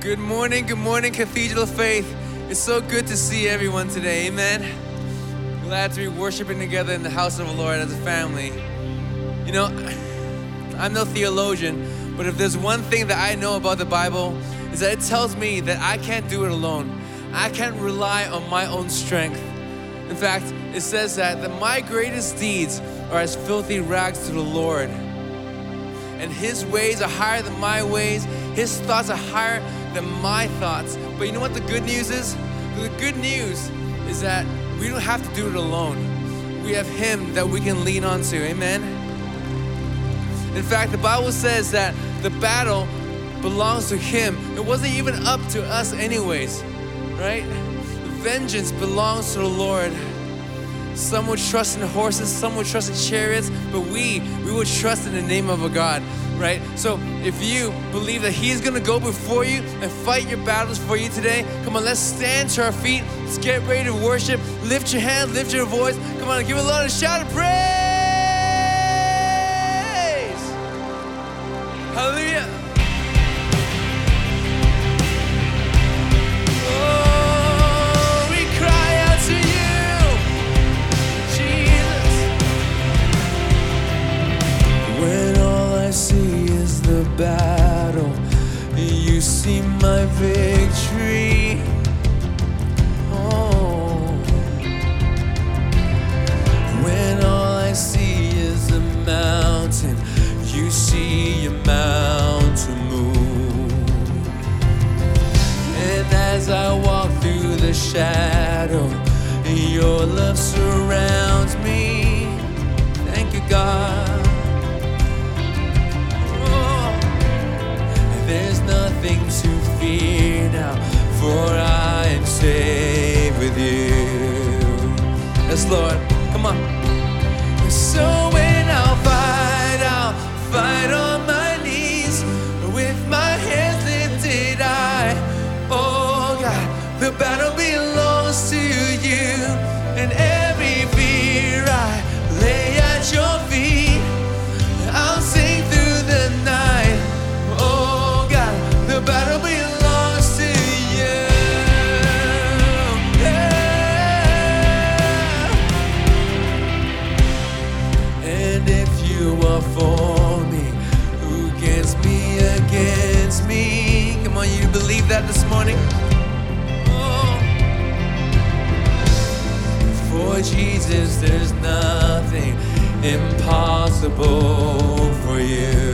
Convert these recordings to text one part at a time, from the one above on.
Good morning, good morning, Cathedral of Faith. It's so good to see everyone today. Amen. Glad to be worshiping together in the house of the Lord as a family. You know, I'm no theologian, but if there's one thing that I know about the Bible, is that it tells me that I can't do it alone. I can't rely on my own strength. In fact, it says that, that my greatest deeds are as filthy rags to the Lord. And his ways are higher than my ways, his thoughts are higher than my thoughts. But you know what the good news is? The good news is that we don't have to do it alone. We have him that we can lean on to. Amen. In fact, the Bible says that the battle belongs to him. It wasn't even up to us anyways, right? Vengeance belongs to the Lord. Some would trust in horses, some would trust in chariots, but we, we would trust in the name of a God, right? So if you believe that He's gonna go before you and fight your battles for you today, come on, let's stand to our feet. Let's get ready to worship. Lift your hand, lift your voice. Come on, give a of shout of praise. Hallelujah. My victory. Oh, when all I see is the mountain, you see your mountain move. And as I walk through the shadow, your love surrounds Yes, Lord. Come on. So Jesus, there's nothing impossible for you.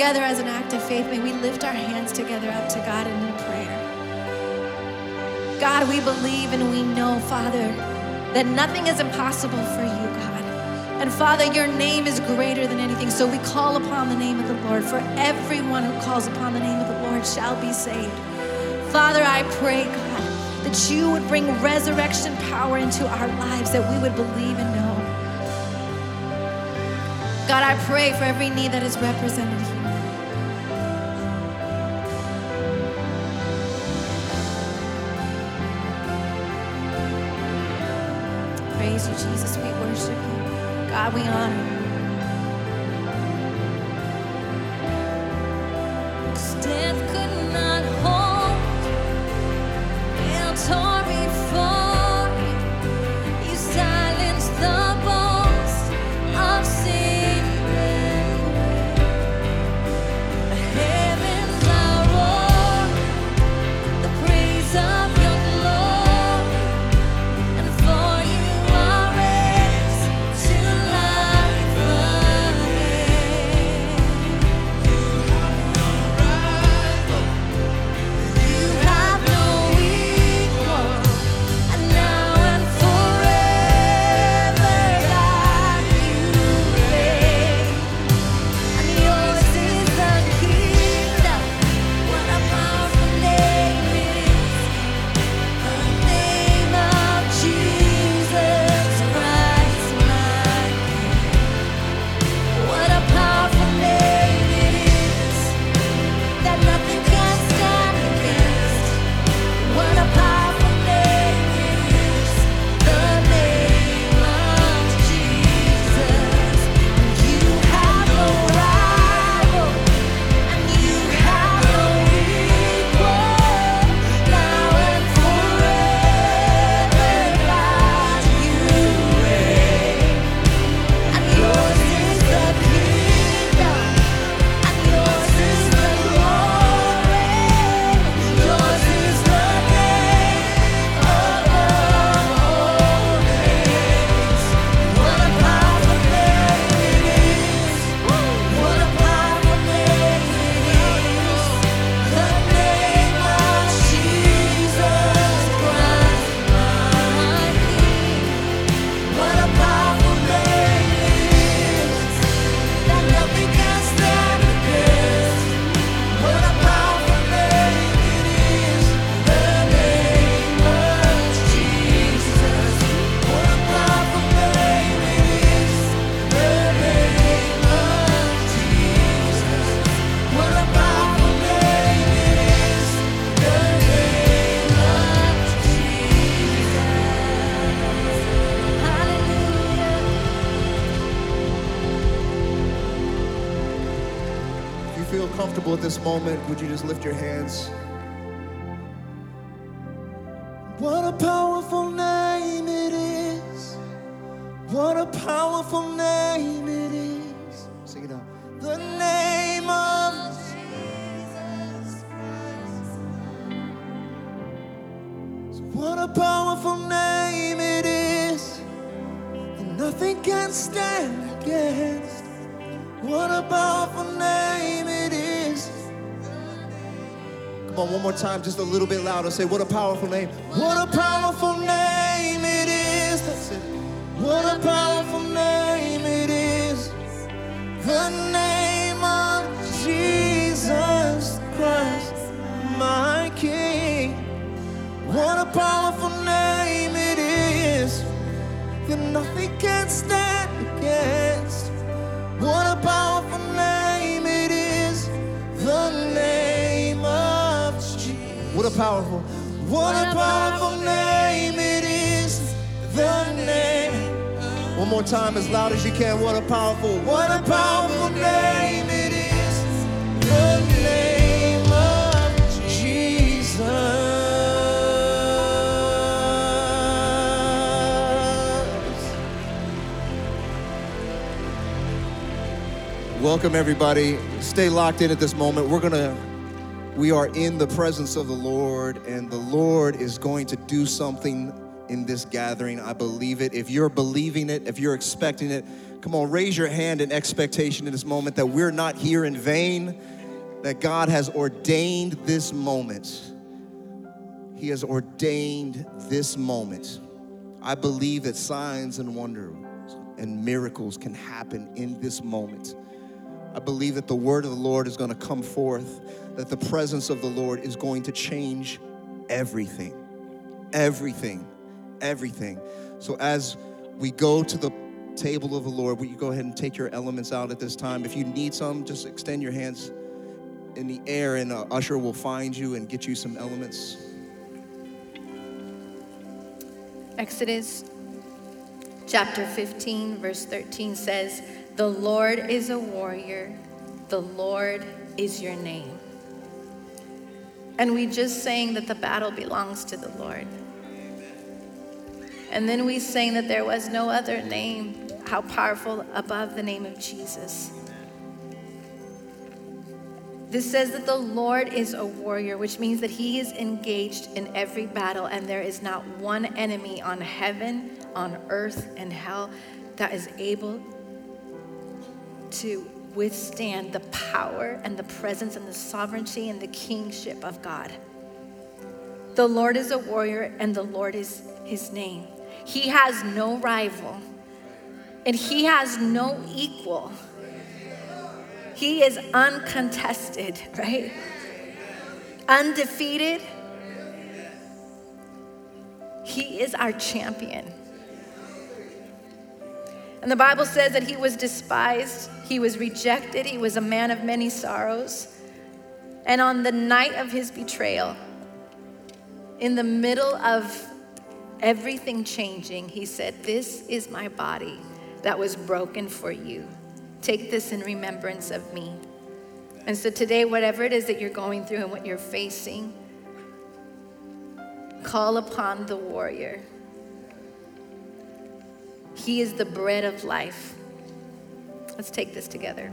Together, as an act of faith, may we lift our hands together up to God in prayer? God, we believe and we know, Father, that nothing is impossible for you, God. And Father, your name is greater than anything. So we call upon the name of the Lord, for everyone who calls upon the name of the Lord shall be saved. Father, I pray, God, that you would bring resurrection power into our lives, that we would believe and know. God, I pray for every need that is represented here. Praise you, Jesus. We worship you. God, we honor you. death could not moment, would you just lift your hands? Time, just a little bit louder. Say, what a powerful name. What a powerful name it is. That's it. What a powerful powerful, what a powerful name it is. The name. One more time, as loud as you can. What a powerful, what a powerful name it is. The name of Jesus. Welcome, everybody. Stay locked in at this moment. We're going to, we are in the presence of the Lord, and the Lord is going to do something in this gathering. I believe it. If you're believing it, if you're expecting it, come on, raise your hand in expectation in this moment that we're not here in vain, that God has ordained this moment. He has ordained this moment. I believe that signs and wonders and miracles can happen in this moment. I believe that the word of the Lord is going to come forth, that the presence of the Lord is going to change everything. Everything. Everything. So as we go to the table of the Lord, will you go ahead and take your elements out at this time? If you need some, just extend your hands in the air, and uh, usher will find you and get you some elements. Exodus chapter 15, verse 13 says, The Lord is a warrior, the Lord is your name. And we just sang that the battle belongs to the Lord. And then we sang that there was no other name, how powerful above the name of Jesus. This says that the Lord is a warrior, which means that he is engaged in every battle, and there is not one enemy on heaven, on earth, and hell that is able to withstand the power and the presence and the sovereignty and the kingship of God. The Lord is a warrior, and the Lord is his name. He has no rival, and he has no equal. He is uncontested, right? Undefeated. He is our champion. And the Bible says that he was despised, he was rejected, he was a man of many sorrows. And on the night of his betrayal, in the middle of everything changing, he said, This is my body that was broken for you. Take this in remembrance of me. And so today, whatever it is that you're going through and what you're facing, call upon the warrior. He is the bread of life. Let's take this together.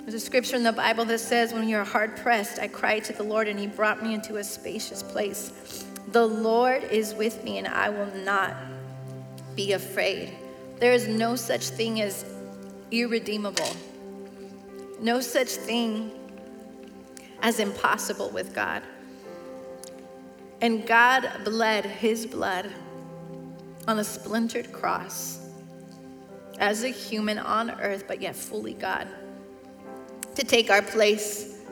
There's a scripture in the Bible that says, When you're hard pressed, I cried to the Lord, and He brought me into a spacious place. The Lord is with me, and I will not be afraid. There is no such thing as irredeemable, no such thing as impossible with God. And God bled his blood on a splintered cross as a human on earth, but yet fully God, to take our place,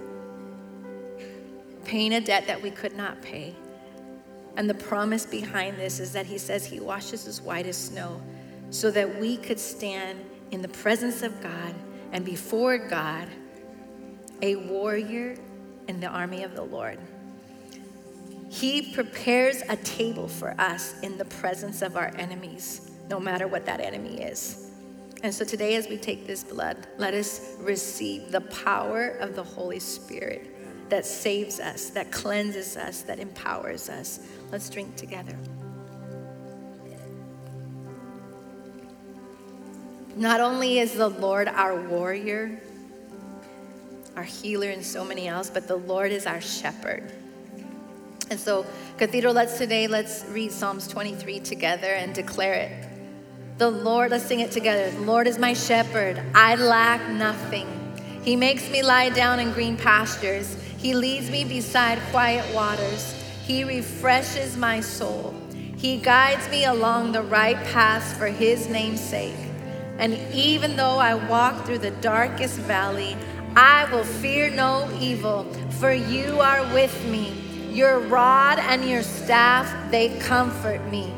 paying a debt that we could not pay. And the promise behind this is that he says he washes as white as snow so that we could stand in the presence of God and before God, a warrior in the army of the Lord. He prepares a table for us in the presence of our enemies, no matter what that enemy is. And so today, as we take this blood, let us receive the power of the Holy Spirit that saves us, that cleanses us, that empowers us. Let's drink together. Not only is the Lord our warrior, our healer, and so many else, but the Lord is our shepherd. And so, Cathedral, let's today, let's read Psalms 23 together and declare it. The Lord, let's sing it together. The Lord is my shepherd. I lack nothing. He makes me lie down in green pastures. He leads me beside quiet waters. He refreshes my soul. He guides me along the right path for his name's sake. And even though I walk through the darkest valley, I will fear no evil, for you are with me. Your rod and your staff, they comfort me.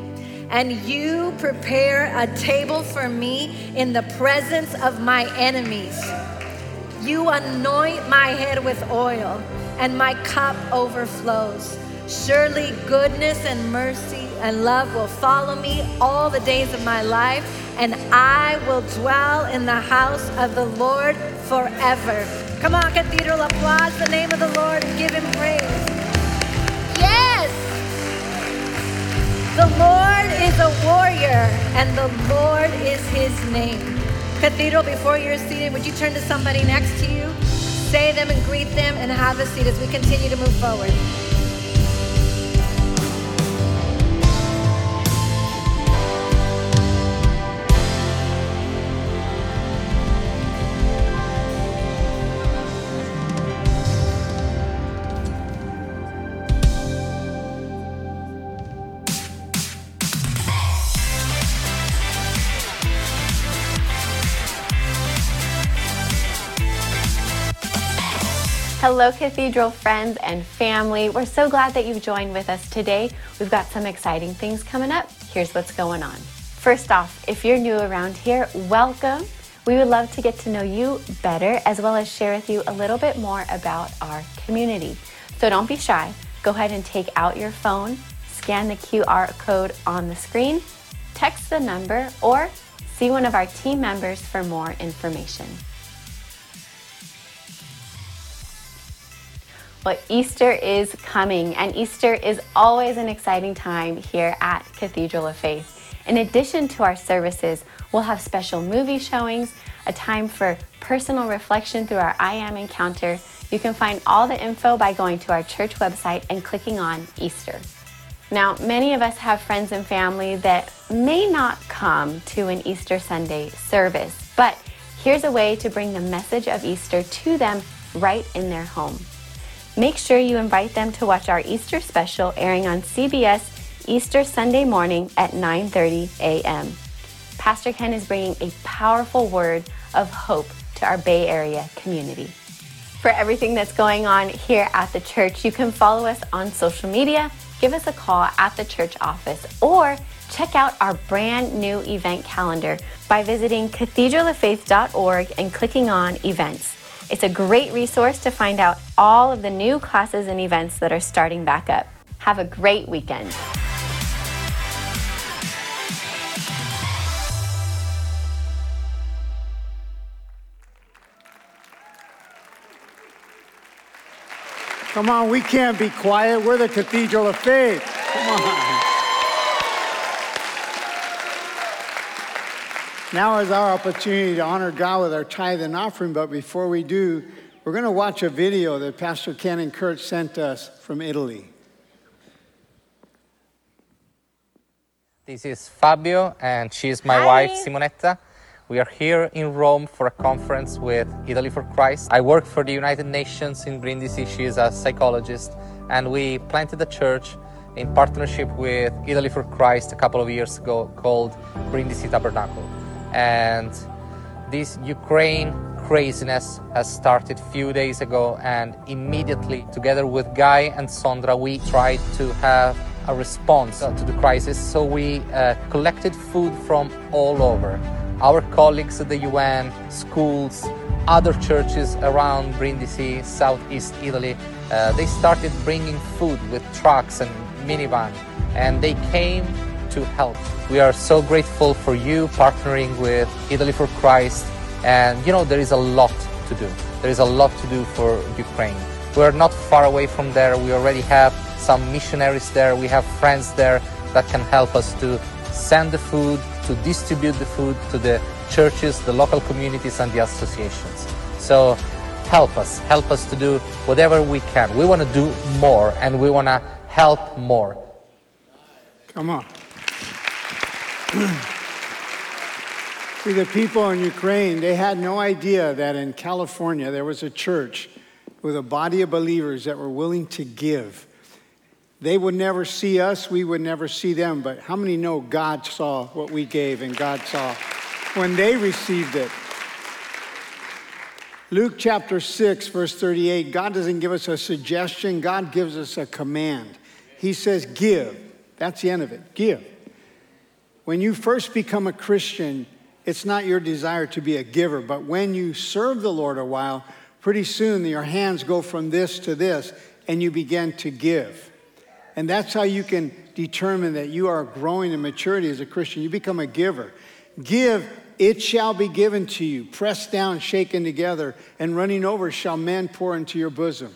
And you prepare a table for me in the presence of my enemies. You anoint my head with oil, and my cup overflows. Surely goodness and mercy and love will follow me all the days of my life, and I will dwell in the house of the Lord forever. Come on, Cathedral, applause the name of the Lord and give him praise. The Lord is a warrior, and the Lord is his name. Cathedral, before you're seated, would you turn to somebody next to you? Say them and greet them and have a seat as we continue to move forward. Hello, Cathedral friends and family. We're so glad that you've joined with us today. We've got some exciting things coming up. Here's what's going on. First off, if you're new around here, welcome. We would love to get to know you better as well as share with you a little bit more about our community. So don't be shy. Go ahead and take out your phone, scan the QR code on the screen, text the number, or see one of our team members for more information. Well, Easter is coming, and Easter is always an exciting time here at Cathedral of Faith. In addition to our services, we'll have special movie showings, a time for personal reflection through our I Am Encounter. You can find all the info by going to our church website and clicking on Easter. Now, many of us have friends and family that may not come to an Easter Sunday service, but here's a way to bring the message of Easter to them right in their home. Make sure you invite them to watch our Easter special airing on CBS Easter Sunday morning at 9:30 a.m. Pastor Ken is bringing a powerful word of hope to our Bay Area community. For everything that's going on here at the church, you can follow us on social media, give us a call at the church office, or check out our brand new event calendar by visiting cathedraloffaith.org and clicking on events. It's a great resource to find out all of the new classes and events that are starting back up. Have a great weekend. Come on, we can't be quiet. We're the Cathedral of Faith. Come on. Now is our opportunity to honor God with our tithe and offering, but before we do, we're going to watch a video that Pastor Ken and Kurt sent us from Italy. This is Fabio, and she's my Hi. wife, Simonetta. We are here in Rome for a conference with Italy for Christ. I work for the United Nations in Brindisi. She is a psychologist, and we planted a church in partnership with Italy for Christ a couple of years ago called Brindisi Tabernacle. And this Ukraine craziness has started few days ago, and immediately, together with Guy and Sondra, we tried to have a response to the crisis. So we uh, collected food from all over. Our colleagues at the UN, schools, other churches around Brindisi, southeast Italy, uh, they started bringing food with trucks and minivan, and they came to help. We are so grateful for you partnering with Italy for Christ. And you know, there is a lot to do. There is a lot to do for Ukraine. We are not far away from there. We already have some missionaries there. We have friends there that can help us to send the food, to distribute the food to the churches, the local communities, and the associations. So help us, help us to do whatever we can. We want to do more and we want to help more. Come on. See, the people in Ukraine, they had no idea that in California there was a church with a body of believers that were willing to give. They would never see us, we would never see them, but how many know God saw what we gave and God saw when they received it? Luke chapter 6, verse 38, God doesn't give us a suggestion, God gives us a command. He says, Give. That's the end of it. Give. When you first become a Christian, it's not your desire to be a giver, but when you serve the Lord a while, pretty soon your hands go from this to this and you begin to give. And that's how you can determine that you are growing in maturity as a Christian. You become a giver. Give, it shall be given to you. Pressed down, shaken together, and running over shall men pour into your bosom.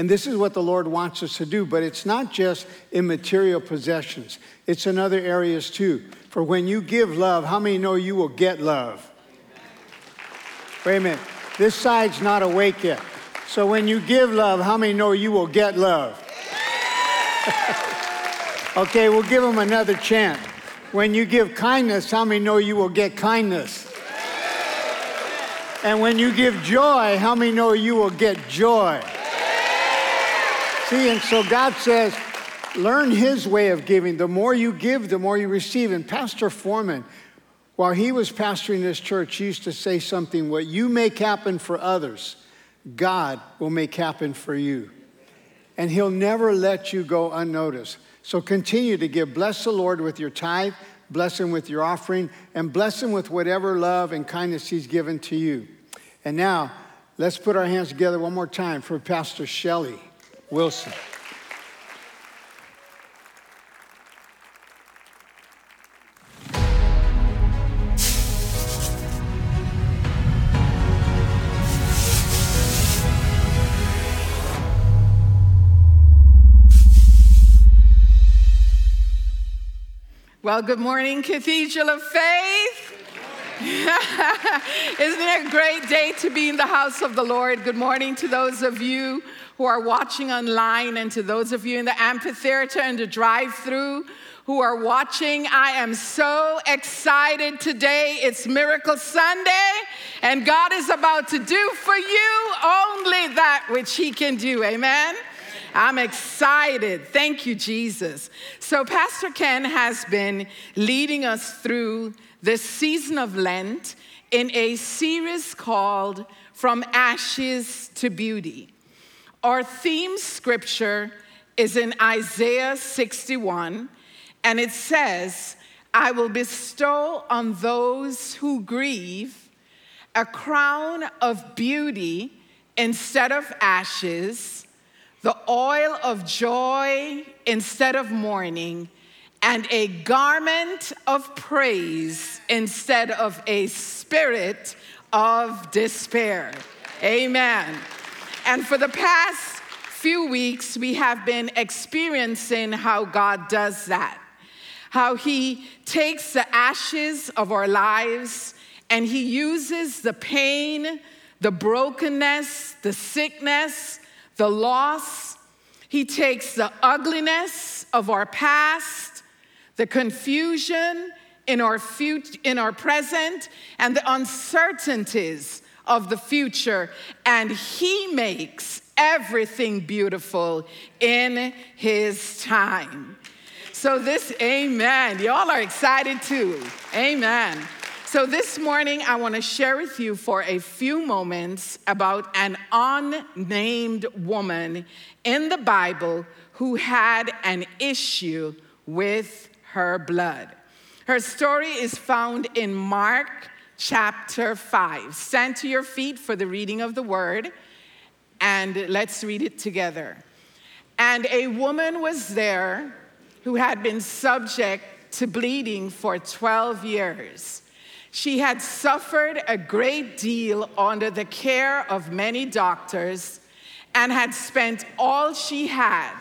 And this is what the Lord wants us to do, but it's not just in material possessions, it's in other areas too. For when you give love, how many know you will get love? Wait a minute. This side's not awake yet. So when you give love, how many know you will get love? okay, we'll give them another chance. When you give kindness, how many know you will get kindness? And when you give joy, how many know you will get joy? See, and so God says, learn His way of giving. The more you give, the more you receive. And Pastor Foreman, while he was pastoring this church, he used to say something what you make happen for others, God will make happen for you. And He'll never let you go unnoticed. So continue to give. Bless the Lord with your tithe, bless Him with your offering, and bless Him with whatever love and kindness He's given to you. And now, let's put our hands together one more time for Pastor Shelley Wilson. Well, good morning, Cathedral of Faith. Isn't it a great day to be in the house of the Lord? Good morning to those of you who are watching online and to those of you in the amphitheater and the drive through who are watching. I am so excited today. It's Miracle Sunday, and God is about to do for you only that which He can do. Amen. I'm excited. Thank you, Jesus. So, Pastor Ken has been leading us through this season of Lent in a series called From Ashes to Beauty. Our theme scripture is in Isaiah 61, and it says, I will bestow on those who grieve a crown of beauty instead of ashes the oil of joy instead of mourning, and a garment of praise instead of a spirit of despair. Amen. And for the past few weeks, we have been experiencing how God does that. How He takes the ashes of our lives and He uses the pain, the brokenness, the sickness, the loss. He takes the ugliness of our past, the confusion in our, fut- in our present, and the uncertainties of the future, and He makes everything beautiful in His time. So, this, amen. Y'all are excited too. Amen. So, this morning, I want to share with you for a few moments about an unnamed woman in the Bible who had an issue with her blood. Her story is found in Mark chapter 5. Stand to your feet for the reading of the word, and let's read it together. And a woman was there who had been subject to bleeding for 12 years. She had suffered a great deal under the care of many doctors and had spent all she had.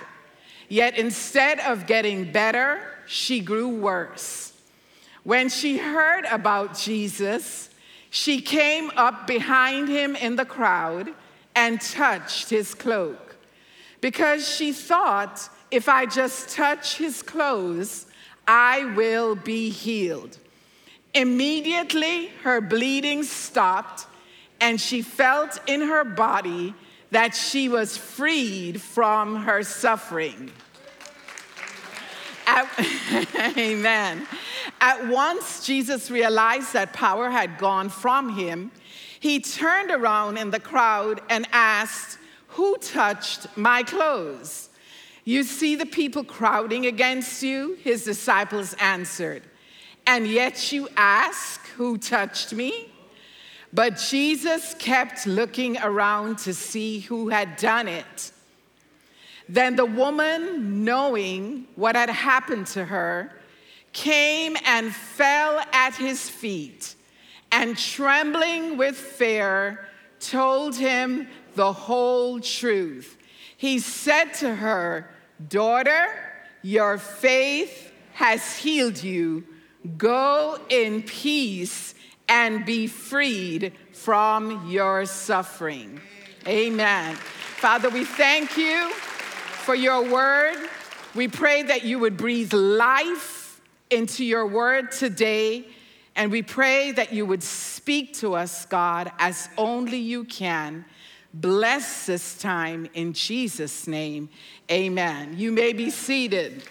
Yet instead of getting better, she grew worse. When she heard about Jesus, she came up behind him in the crowd and touched his cloak because she thought, if I just touch his clothes, I will be healed. Immediately, her bleeding stopped, and she felt in her body that she was freed from her suffering. At, amen. At once, Jesus realized that power had gone from him. He turned around in the crowd and asked, Who touched my clothes? You see the people crowding against you? His disciples answered. And yet you ask, Who touched me? But Jesus kept looking around to see who had done it. Then the woman, knowing what had happened to her, came and fell at his feet, and trembling with fear, told him the whole truth. He said to her, Daughter, your faith has healed you. Go in peace and be freed from your suffering. Amen. Father, we thank you for your word. We pray that you would breathe life into your word today. And we pray that you would speak to us, God, as only you can. Bless this time in Jesus' name. Amen. You may be seated.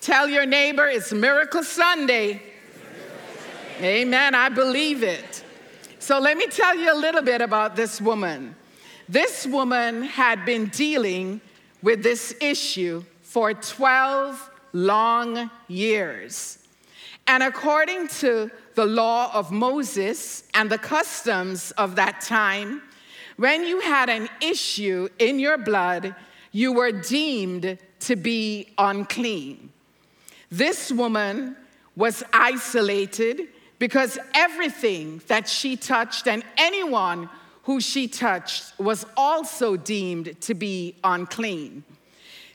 Tell your neighbor it's Miracle Sunday. Amen. I believe it. So let me tell you a little bit about this woman. This woman had been dealing with this issue for 12 long years. And according to the law of Moses and the customs of that time, when you had an issue in your blood, you were deemed to be unclean. This woman was isolated because everything that she touched and anyone who she touched was also deemed to be unclean.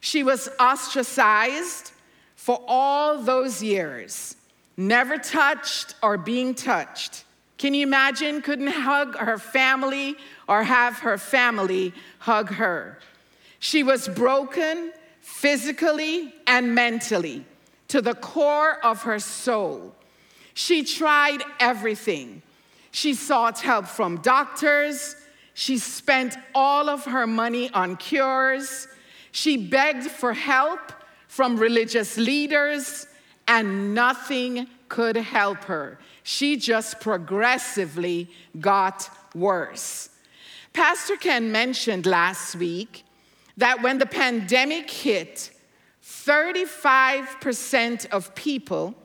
She was ostracized for all those years, never touched or being touched. Can you imagine? Couldn't hug her family or have her family hug her. She was broken physically and mentally to the core of her soul. She tried everything. She sought help from doctors. She spent all of her money on cures. She begged for help from religious leaders, and nothing could help her. She just progressively got worse. Pastor Ken mentioned last week that when the pandemic hit, 35% of people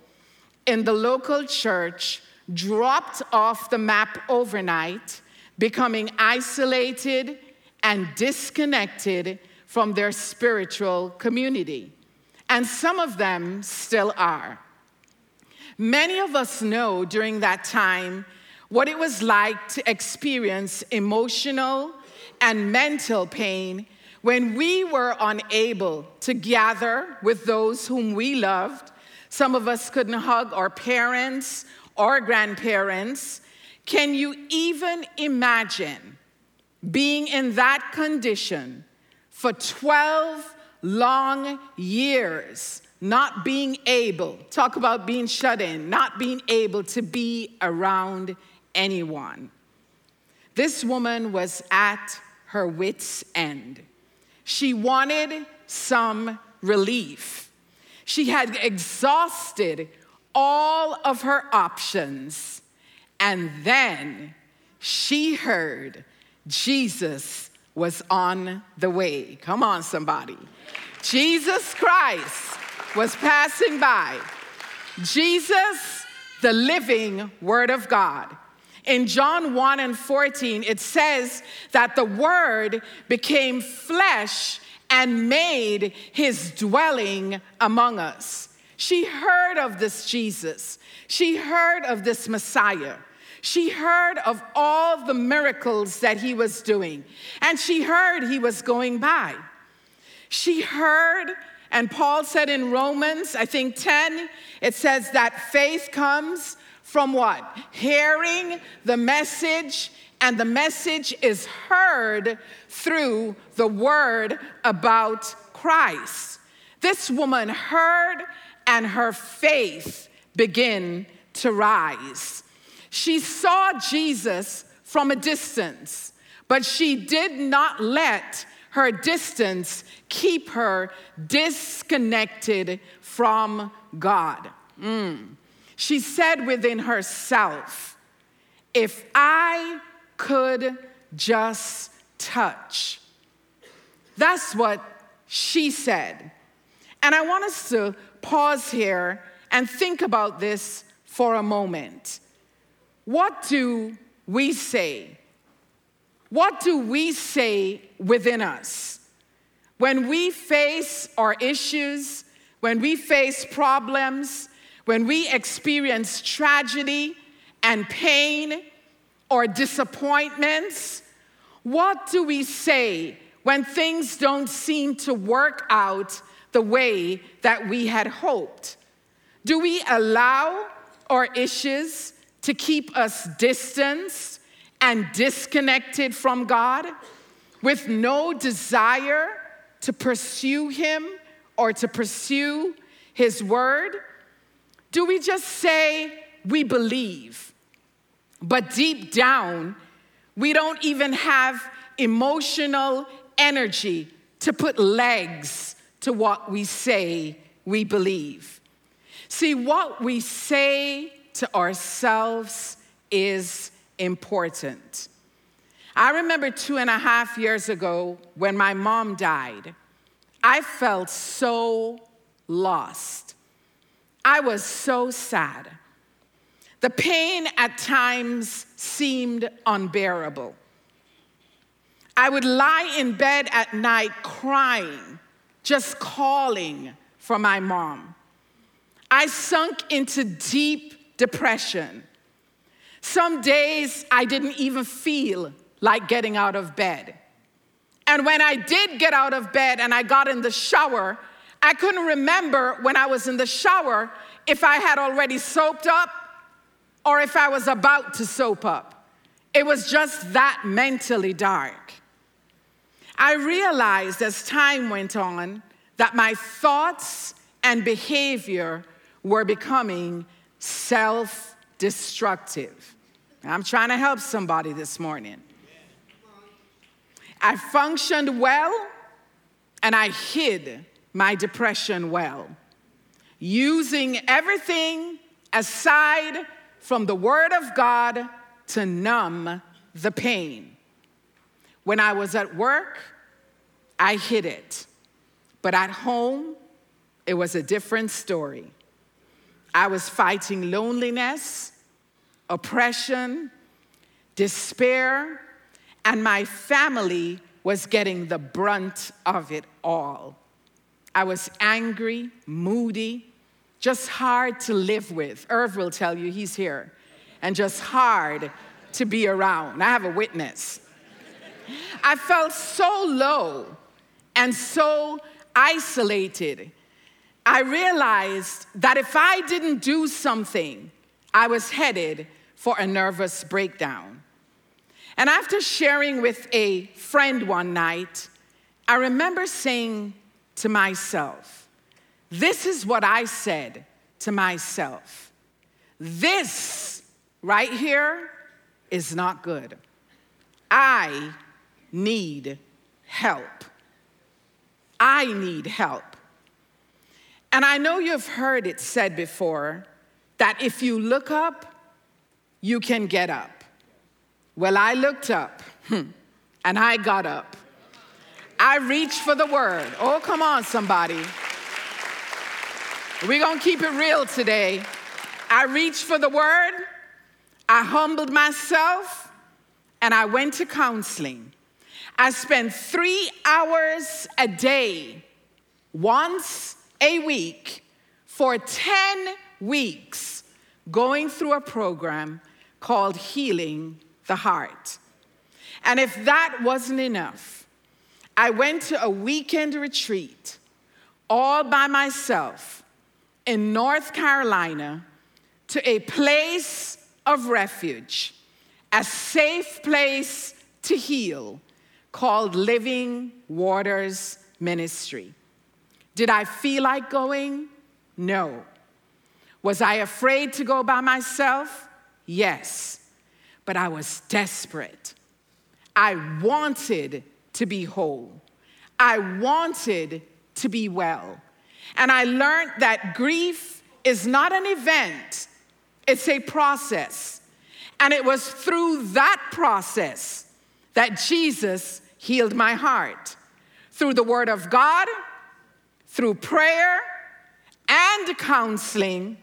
in the local church dropped off the map overnight, becoming isolated and disconnected from their spiritual community. And some of them still are. Many of us know during that time what it was like to experience emotional and mental pain when we were unable to gather with those whom we loved. Some of us couldn't hug our parents or grandparents. Can you even imagine being in that condition for 12 long years, not being able, talk about being shut in, not being able to be around anyone? This woman was at her wits' end. She wanted some relief. She had exhausted all of her options, and then she heard Jesus was on the way. Come on, somebody. Jesus Christ was passing by. Jesus, the living Word of God. In John 1 and 14, it says that the Word became flesh and made his dwelling among us. She heard of this Jesus. She heard of this Messiah. She heard of all the miracles that he was doing, and she heard he was going by. She heard, and Paul said in Romans, I think 10, it says that faith comes from what? Hearing the message, and the message is heard through the word about Christ. This woman heard, and her faith began to rise. She saw Jesus from a distance, but she did not let her distance keep her disconnected from God. Mm. She said within herself, If I could just touch. That's what she said. And I want us to pause here and think about this for a moment. What do we say? What do we say within us? When we face our issues, when we face problems, when we experience tragedy and pain or disappointments, what do we say when things don't seem to work out the way that we had hoped? Do we allow our issues to keep us distanced and disconnected from God with no desire to pursue Him or to pursue His Word? Do we just say we believe, but deep down, we don't even have emotional energy to put legs to what we say we believe? See, what we say to ourselves is important. I remember two and a half years ago when my mom died, I felt so lost. I was so sad. The pain at times seemed unbearable. I would lie in bed at night crying, just calling for my mom. I sunk into deep depression. Some days I didn't even feel like getting out of bed. And when I did get out of bed and I got in the shower, I couldn't remember when I was in the shower if I had already soaped up or if I was about to soap up. It was just that mentally dark. I realized as time went on that my thoughts and behavior were becoming self destructive. I'm trying to help somebody this morning. I functioned well and I hid my depression well, using everything aside from the Word of God to numb the pain. When I was at work, I hid it. But at home, it was a different story. I was fighting loneliness, oppression, despair, and my family was getting the brunt of it all. I was angry, moody, just hard to live with. Irv will tell you, he's here, and just hard to be around. I have a witness. I felt so low and so isolated I realized that if I didn't do something, I was headed for a nervous breakdown. And after sharing with a friend one night, I remember saying to myself, This is what I said to myself. This right here is not good. I need help. I need help. And I know you've heard it said before that if you look up, you can get up. Well, I looked up hmm, and I got up. I reached for the word. Oh, come on, somebody. We're going to keep it real today. I reached for the word, I humbled myself, and I went to counseling. I spent three hours a day, once a week for 10 weeks going through a program called Healing the Heart. And if that wasn't enough, I went to a weekend retreat all by myself in North Carolina to a place of refuge, a safe place to heal called Living Waters Ministry. Did I feel like going? No. Was I afraid to go by myself? Yes. But I was desperate. I wanted to be whole. I wanted to be well. And I learned that grief is not an event, it's a process. And it was through that process that Jesus healed my heart through the Word of God, through prayer and counseling,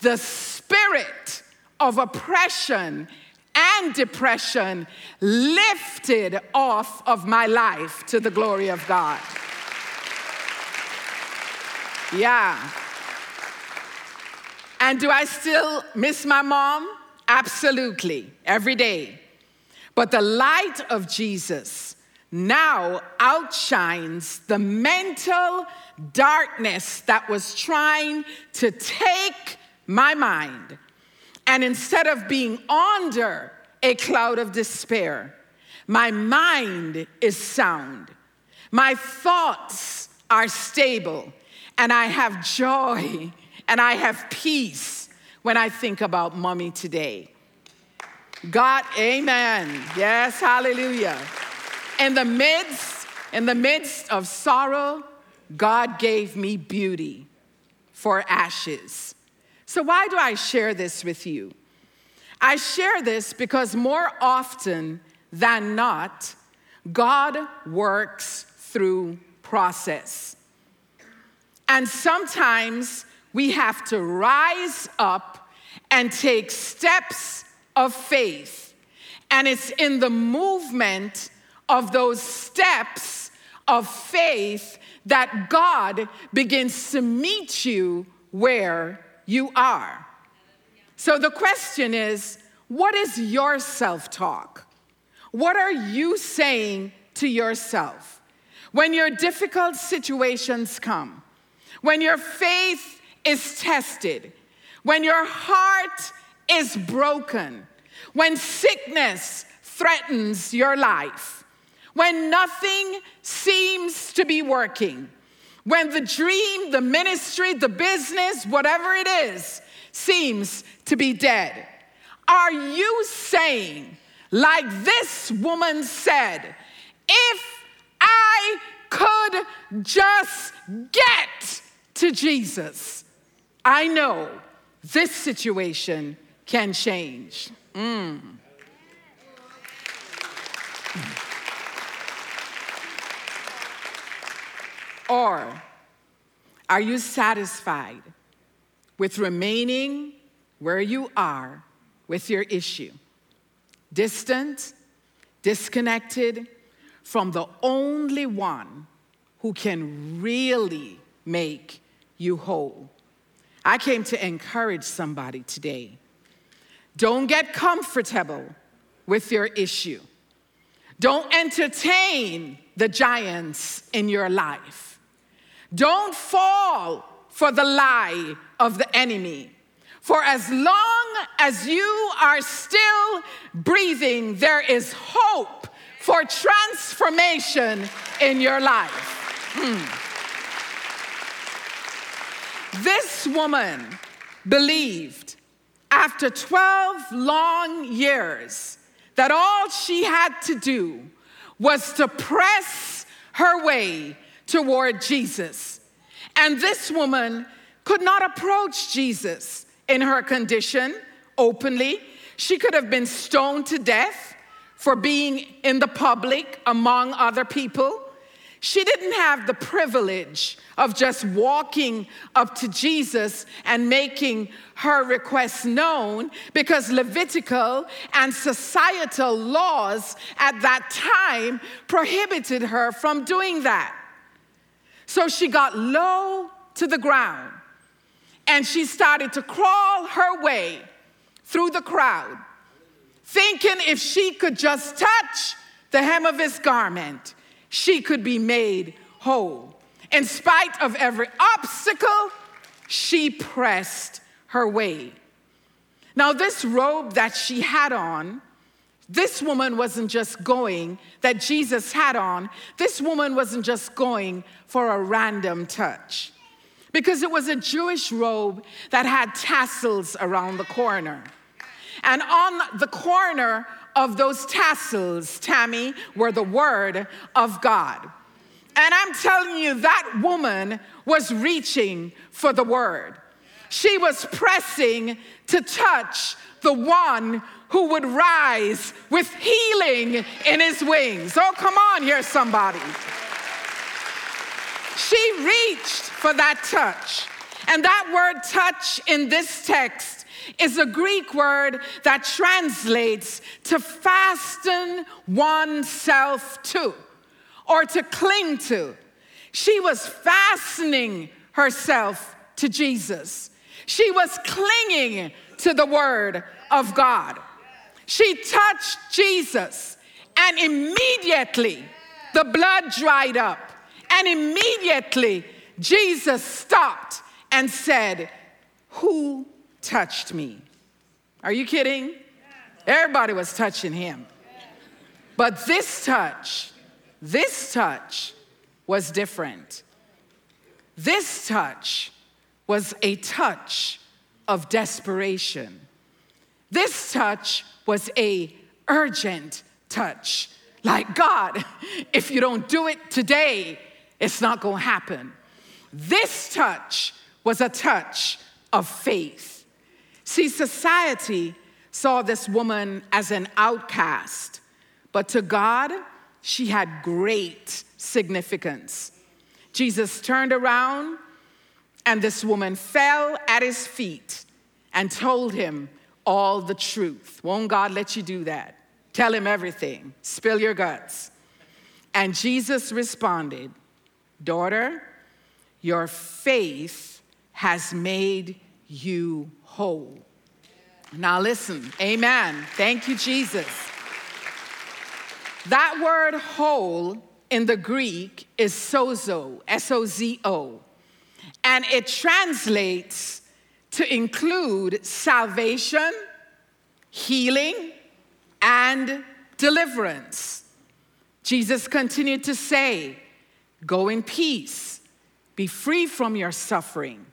the spirit of oppression and depression lifted off of my life to the glory of God. Yeah. And do I still miss my mom? Absolutely, every day. But the light of Jesus now outshines the mental darkness that was trying to take my mind. And instead of being under a cloud of despair, my mind is sound. My thoughts are stable. And I have joy and I have peace when I think about mommy today. God, amen. Yes, hallelujah. In the midst, in the midst of sorrow, God gave me beauty for ashes. So, why do I share this with you? I share this because more often than not, God works through process. And sometimes we have to rise up and take steps of faith. And it's in the movement of those steps of faith that God begins to meet you where you are. So the question is what is your self talk? What are you saying to yourself? When your difficult situations come, when your faith is tested, when your heart is broken, when sickness threatens your life, when nothing seems to be working, when the dream, the ministry, the business, whatever it is, seems to be dead. Are you saying, like this woman said, if I could just get to Jesus, I know this situation can change. Mm. Or are you satisfied with remaining where you are with your issue? Distant, disconnected from the only one who can really make you whole. I came to encourage somebody today. Don't get comfortable with your issue. Don't entertain the giants in your life. Don't fall for the lie of the enemy. For as long as you are still breathing, there is hope for transformation in your life. Hmm. This woman believed after 12 long years that all she had to do was to press her way toward Jesus. And this woman could not approach Jesus in her condition openly. She could have been stoned to death for being in the public among other people. She didn't have the privilege of just walking up to Jesus and making her request known because Levitical and societal laws at that time prohibited her from doing that. So she got low to the ground and she started to crawl her way through the crowd, thinking if she could just touch the hem of his garment, she could be made whole. In spite of every obstacle, she pressed her way. Now, this robe that she had on, this woman wasn't just going, that Jesus had on, this woman wasn't just going for a random touch. Because it was a Jewish robe that had tassels around the corner. And on the corner of those tassels, Tammy, were the word of God. And I'm telling you, that woman was reaching for the word. She was pressing to touch the one who would rise with healing in his wings. Oh, come on here, somebody. She reached for that touch. And that word touch in this text is a Greek word that translates to fasten oneself to or to cling to. She was fastening herself to Jesus. She was clinging to the word of God. She touched Jesus, and immediately the blood dried up. And immediately Jesus stopped and said, Who touched me? Are you kidding? Everybody was touching him. But this touch, this touch was different. This touch was a touch of desperation. This touch was a urgent touch. Like God, if you don't do it today, it's not going to happen. This touch was a touch of faith. See, society saw this woman as an outcast, but to God, she had great significance. Jesus turned around, and this woman fell at his feet and told him all the truth. Won't God let you do that? Tell him everything, spill your guts. And Jesus responded, Daughter, your faith has made you whole. Now listen, amen. Thank you, Jesus. That word whole in the Greek is sozo, S O Z O, and it translates to include salvation, healing, and deliverance. Jesus continued to say, Go in peace, be free from your suffering.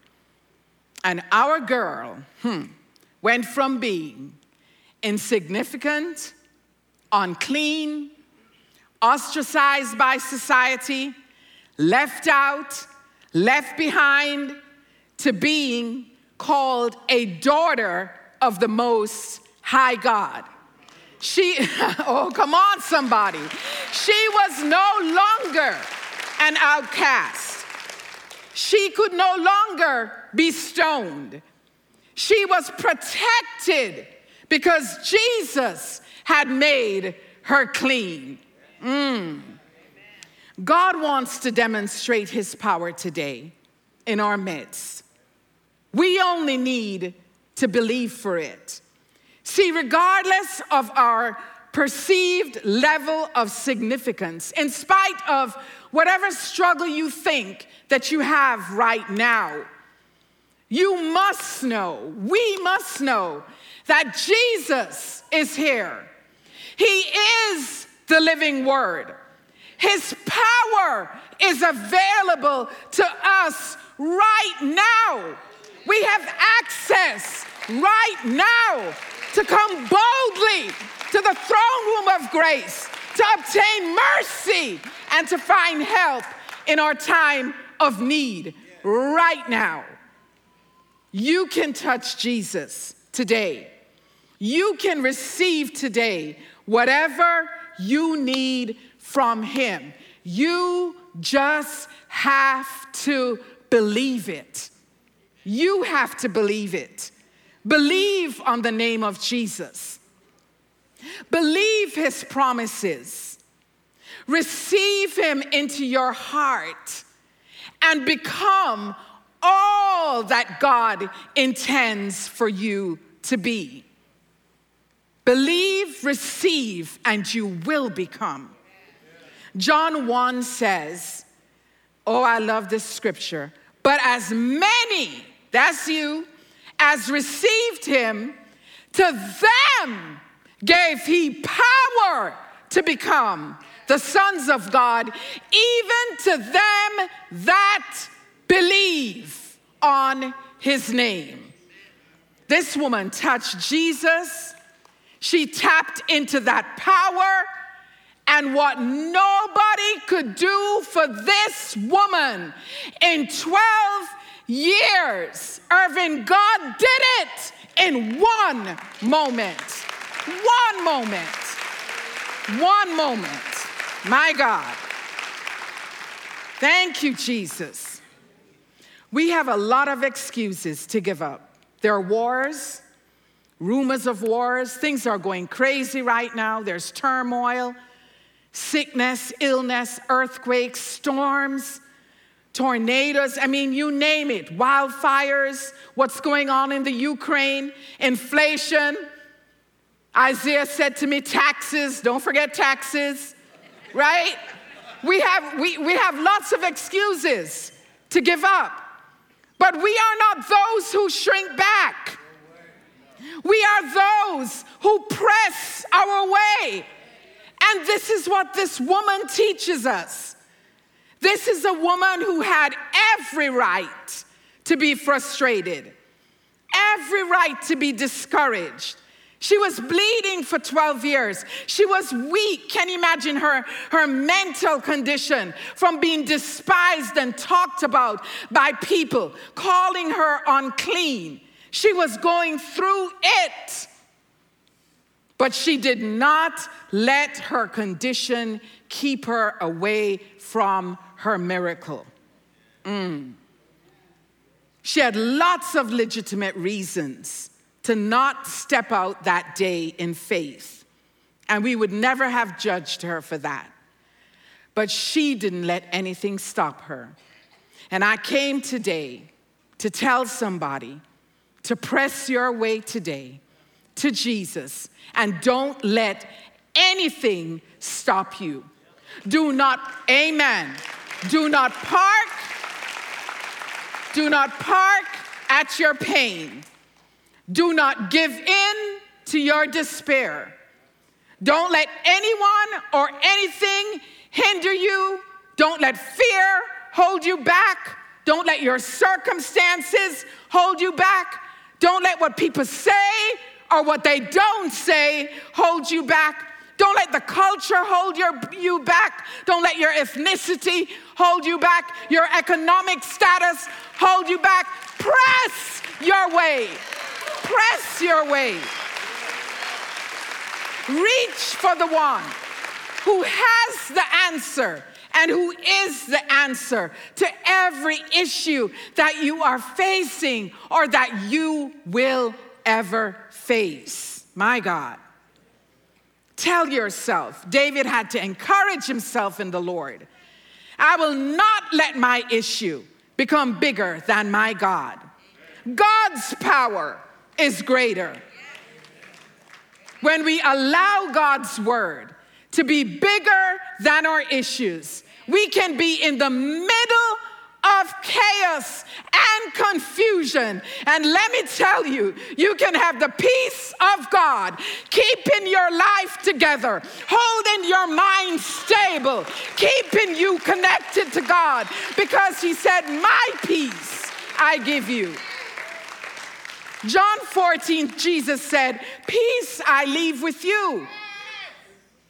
And our girl hmm, went from being insignificant, unclean, ostracized by society, left out, left behind, to being called a daughter of the Most High God. She, oh, come on, somebody. She was no longer an outcast. She could no longer be stoned. She was protected because Jesus had made her clean. Mm. God wants to demonstrate his power today in our midst. We only need to believe for it. See, regardless of our perceived level of significance, in spite of whatever struggle you think that you have right now, you must know, we must know that Jesus is here. He is the living word. His power is available to us right now. We have access right now to come boldly to the throne room of grace, to obtain mercy, and to find help in our time of need right now. You can touch Jesus today. You can receive today whatever you need from Him. You just have to believe it. You have to believe it. Believe on the name of Jesus. Believe his promises. Receive him into your heart and become all that God intends for you to be. Believe, receive, and you will become. John 1 says, Oh, I love this scripture. But as many, that's you, as received him, to them gave he power to become the sons of God, even to them that believe on his name. This woman touched Jesus. She tapped into that power. And what nobody could do for this woman in 12 years, Irvin, God did it in one moment. One moment. One moment. My God. Thank you, Jesus. We have a lot of excuses to give up. There are wars, rumors of wars, things are going crazy right now, there's turmoil, sickness, illness, earthquakes, storms, tornadoes. I mean, you name it, wildfires, what's going on in the Ukraine, inflation. Isaiah said to me, taxes, don't forget taxes, right? We have, we, we have lots of excuses to give up. But we are not those who shrink back. We are those who press our way. And this is what this woman teaches us. This is a woman who had every right to be frustrated, every right to be discouraged. She was bleeding for 12 years. She was weak. Can you imagine her, her mental condition from being despised and talked about by people, calling her unclean? She was going through it. But she did not let her condition keep her away from her miracle. Mm. She had lots of legitimate reasons to not step out that day in faith. And we would never have judged her for that. But she didn't let anything stop her. And I came today to tell somebody to press your way today to Jesus and don't let anything stop you. Do not, amen. Do not park. Do not park at your pain. Do not give in to your despair. Don't let anyone or anything hinder you. Don't let fear hold you back. Don't let your circumstances hold you back. Don't let what people say or what they don't say hold you back. Don't let the culture hold your, you back. Don't let your ethnicity hold you back. Your economic status hold you back. Press your way. Press your way. Reach for the one who has the answer and who is the answer to every issue that you are facing or that you will ever face. My God. Tell yourself, David had to encourage himself in the Lord. I will not let my issue become bigger than my God. God's power is greater. When we allow God's word to be bigger than our issues, we can be in the middle of chaos and confusion. And let me tell you, you can have the peace of God, keeping your life together, holding your mind stable, keeping you connected to God, because He said, My peace I give you. John 14, Jesus said, Peace I leave with you.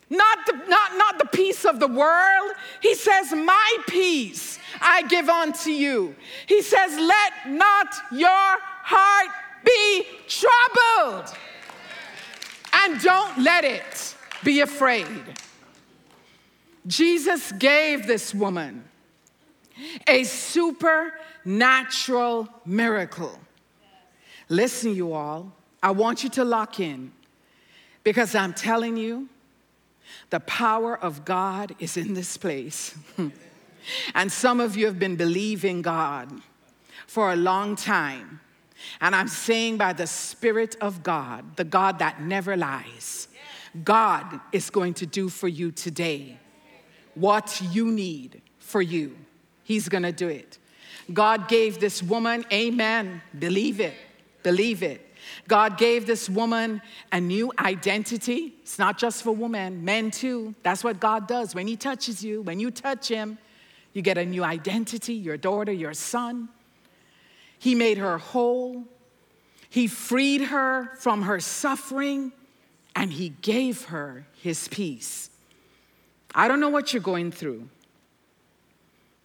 Not the, not, not the peace of the world. He says, My peace I give unto you. He says, Let not your heart be troubled. And don't let it be afraid. Jesus gave this woman a supernatural miracle. Listen, you all, I want you to lock in because I'm telling you, the power of God is in this place. and some of you have been believing God for a long time. And I'm saying by the Spirit of God, the God that never lies, God is going to do for you today what you need for you. He's going to do it. God gave this woman, amen, believe it, believe it. God gave this woman a new identity. It's not just for women, men too. That's what God does. When He touches you, when you touch Him, you get a new identity your daughter, your son. He made her whole. He freed her from her suffering and He gave her His peace. I don't know what you're going through.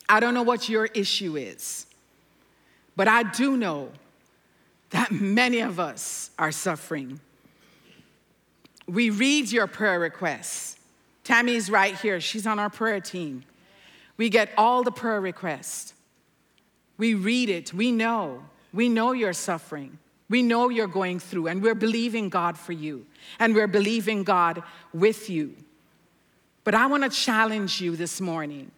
I don't know what your issue is. But I do know that many of us are suffering. We read your prayer requests. Tammy's right here, she's on our prayer team. We get all the prayer requests. We read it, we know. We know you're suffering. We know you're going through, and we're believing God for you, and we're believing God with you. But I want to challenge you this morning.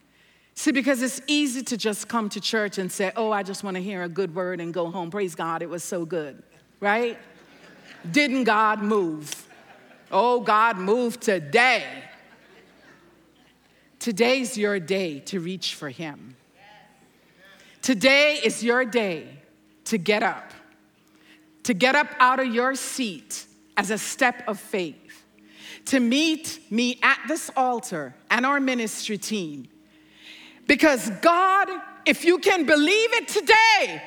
See, because it's easy to just come to church and say, Oh, I just want to hear a good word and go home. Praise God, it was so good, right? Didn't God move? Oh, God moved today. Today's your day to reach for Him. Today is your day to get up, to get up out of your seat as a step of faith, to meet me at this altar and our ministry team. Because God, if you can believe it today,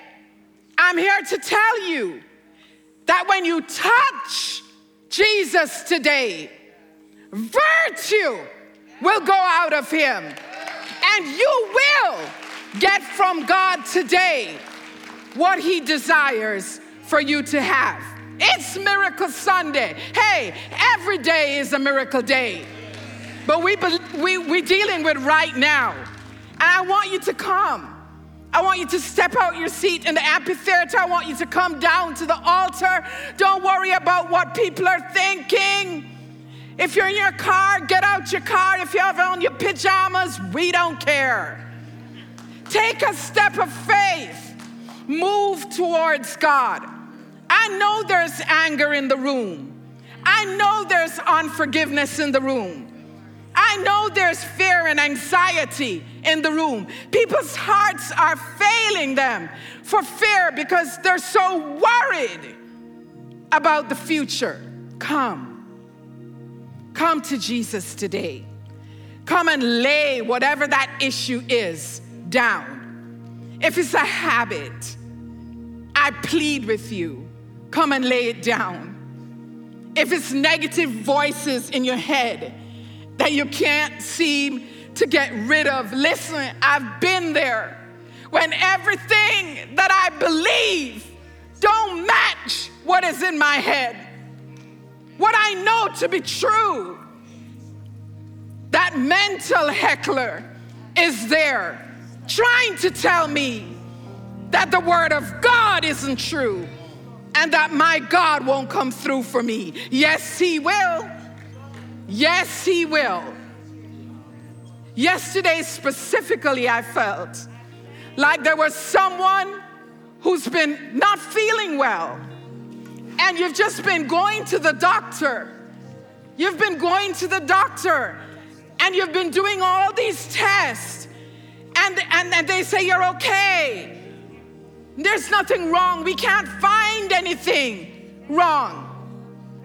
I'm here to tell you that when you touch Jesus today, virtue will go out of him. And you will get from God today what he desires for you to have. It's Miracle Sunday. Hey, every day is a miracle day. But we, we, we're dealing with right now. I want you to come. I want you to step out your seat in the amphitheater. I want you to come down to the altar. Don't worry about what people are thinking. If you're in your car, get out your car. If you have on your pajamas, we don't care. Take a step of faith. Move towards God. I know there's anger in the room. I know there's unforgiveness in the room. I know there's fear and anxiety in the room. People's hearts are failing them for fear because they're so worried about the future. Come. Come to Jesus today. Come and lay whatever that issue is down. If it's a habit, I plead with you come and lay it down. If it's negative voices in your head that you can't seem to get rid of, listen, I've been there when everything that I believe don't match what is in my head. What I know to be true. That mental heckler is there trying to tell me that the word of God isn't true and that my God won't come through for me. Yes, He will. Yes, He will. Yesterday, specifically, I felt like there was someone who's been not feeling well, and you've just been going to the doctor. You've been going to the doctor, and you've been doing all these tests, and, and, and they say you're okay. There's nothing wrong. We can't find anything wrong.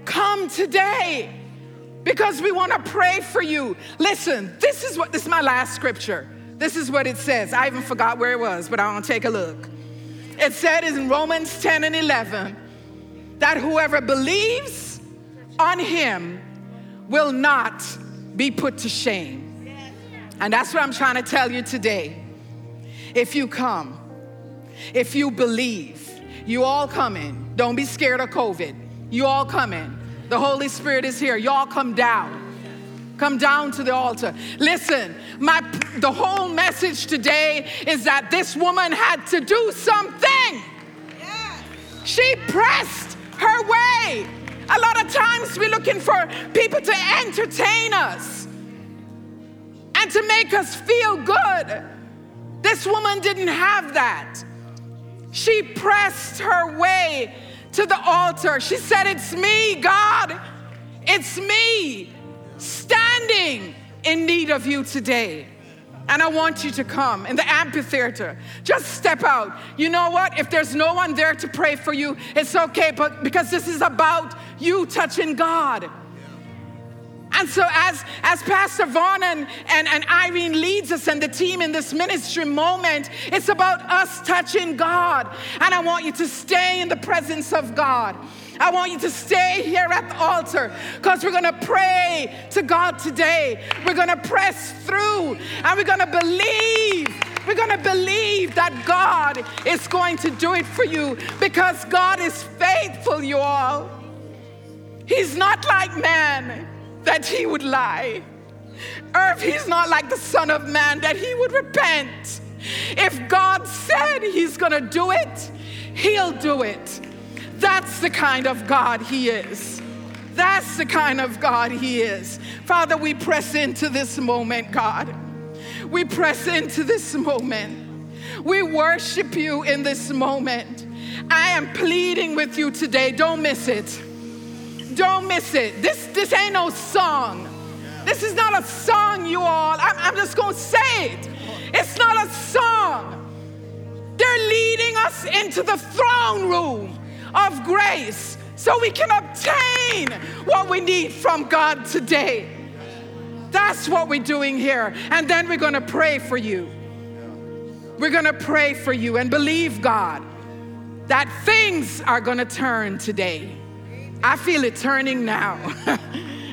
Come today because we want to pray for you. Listen, this is what this is my last scripture. This is what it says. I even forgot where it was, but I want to take a look. It said in Romans 10 and 11 that whoever believes on him will not be put to shame. And that's what I'm trying to tell you today. If you come, if you believe, you all come in. Don't be scared of COVID. You all come in. The Holy Spirit is here. Y'all come down. Come down to the altar. Listen, my the whole message today is that this woman had to do something. She pressed her way. A lot of times we're looking for people to entertain us and to make us feel good. This woman didn't have that. She pressed her way to the altar. She said, It's me, God. It's me standing in need of you today. And I want you to come in the amphitheater. Just step out. You know what? If there's no one there to pray for you, it's okay, but because this is about you touching God. And so, as, as Pastor Vaughn and, and, and Irene leads us and the team in this ministry moment, it's about us touching God. And I want you to stay in the presence of God. I want you to stay here at the altar because we're going to pray to God today. We're going to press through and we're going to believe. We're going to believe that God is going to do it for you because God is faithful, you all. He's not like man that he would lie. or if he's not like the Son of Man that he would repent. If God said he's to do it, he'll do it. That's the kind of God He is. That's the kind of God He is. Father, we press into this moment, God. We press into this moment. We worship you in this moment. I am pleading with you today. Don't miss it. Don't miss it. This, this ain't no song. This is not a song, you all. I'm, I'm just going to say it. It's not a song. They're leading us into the throne room of grace so we can obtain what we need from God today. That's what we're doing here. And then we're going to pray for you. We're going to pray for you and believe God that things are going to turn today. I feel it turning now.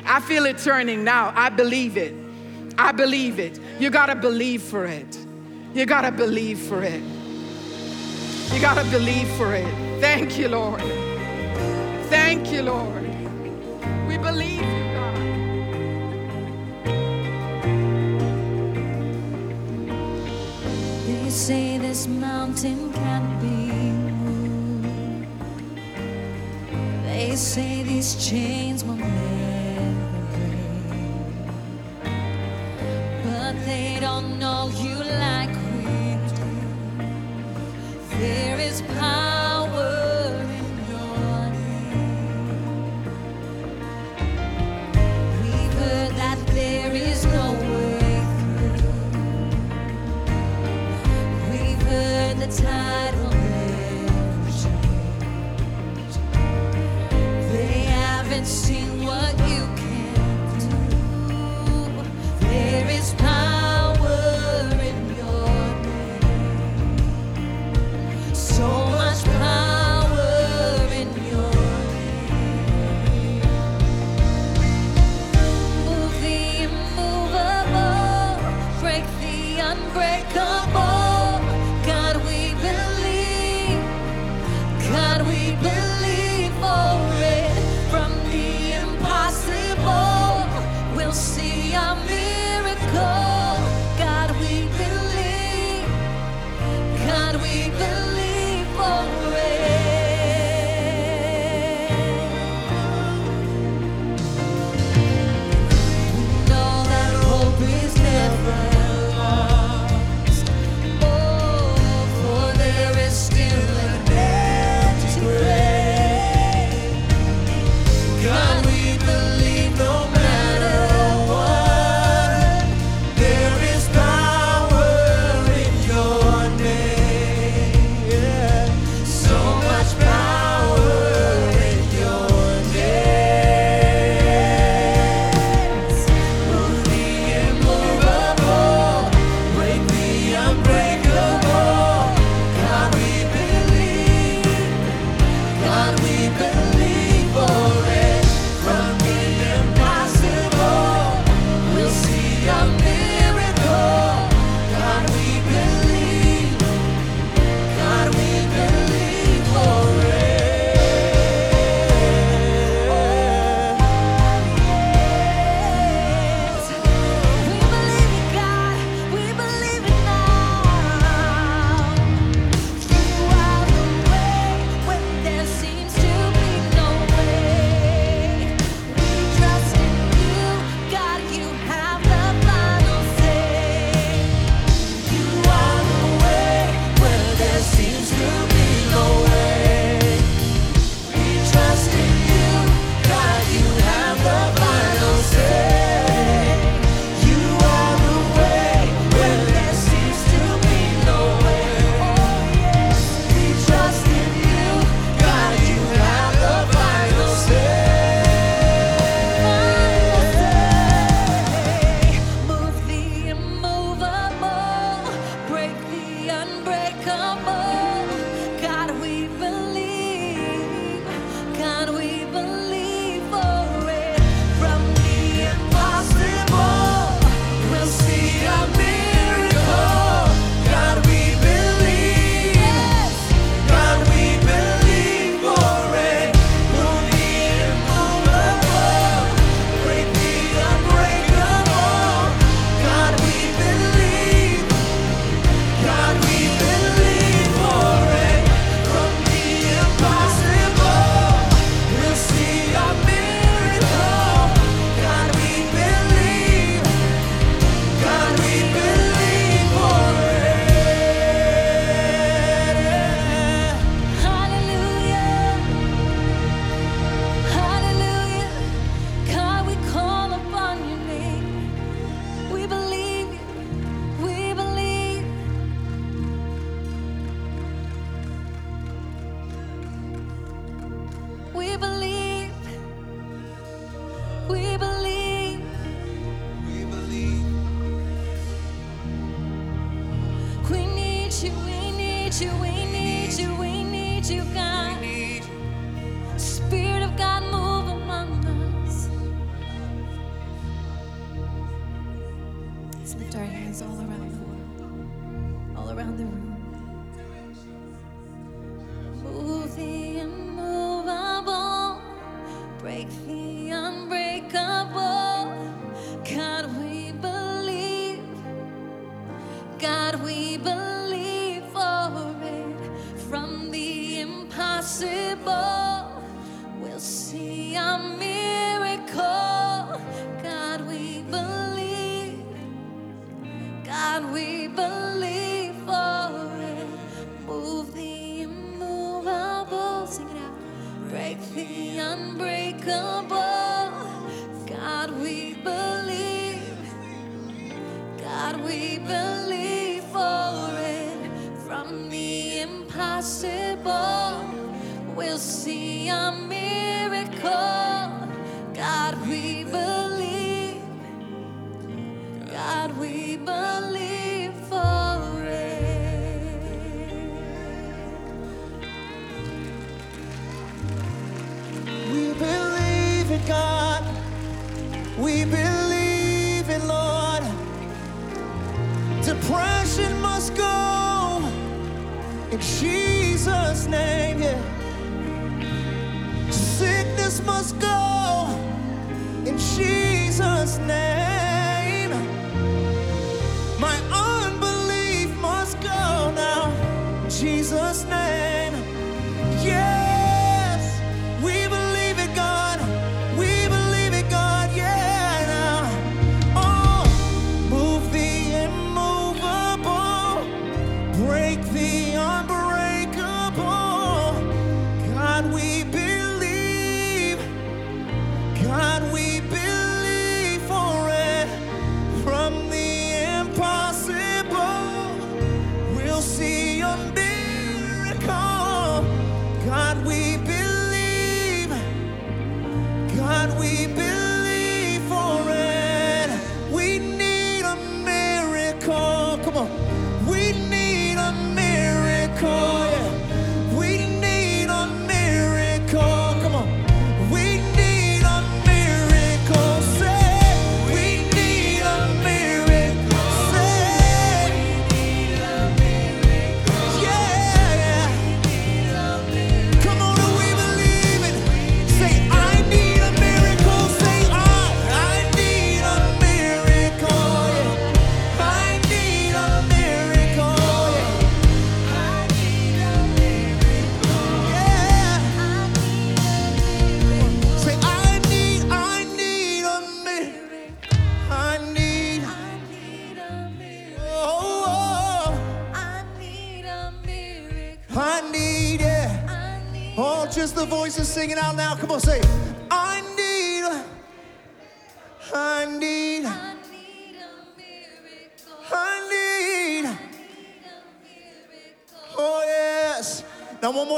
I feel it turning now. I believe it. I believe it. You got to believe for it. You got to believe for it. You got to believe for it. Thank you, Lord. Thank you, Lord. We believe you, God. They say this mountain can't be They say these chains will never break. But they don't know you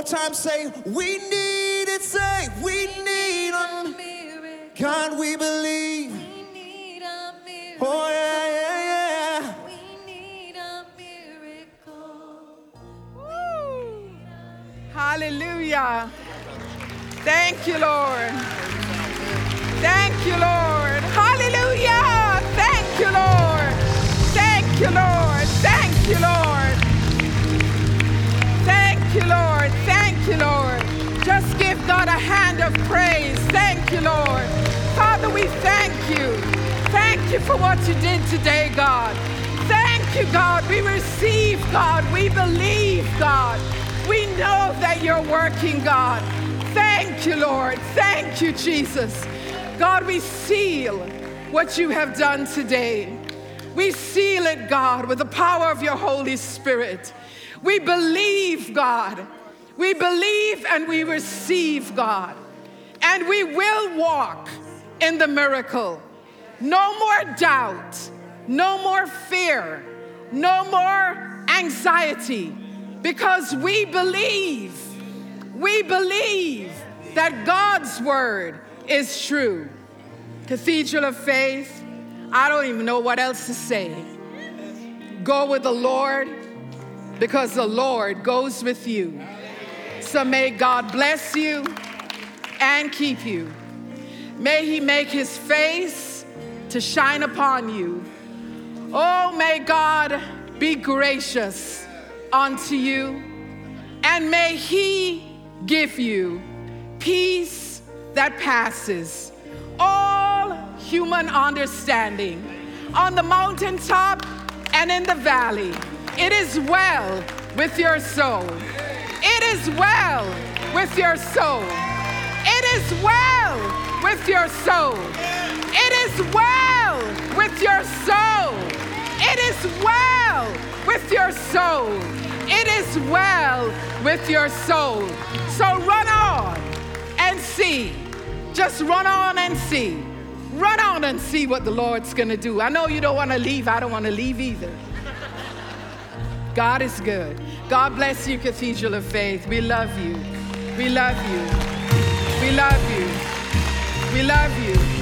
time, say, God. We believe, God. We know that you're working, God. Thank you, Lord. Thank you, Jesus. God, we seal what you have done today. We seal it, God, with the power of your Holy Spirit. We believe, God. We believe and we receive, God. And we will walk in the miracle. No more doubt, no more fear, no more anxiety because we believe, we believe that God's word is true. Cathedral of Faith, I don't even know what else to say. Go with the Lord because the Lord goes with you. So may God bless you and keep you. May he make his face to shine upon you. Oh, may God be gracious unto you, and may he give you peace that passes all human understanding on the mountaintop and in the valley. It is well with your soul. It is well with your soul. It is well with your soul. It is well with your soul. It is well with your soul. It is well with your soul. So run on and see. Just run on and see. Run on and see what the Lord's gonna do. I know you don't wanna leave. I don't wanna leave either. God is good. God bless you, Cathedral of Faith. We love you. We love you. We love you. We love you.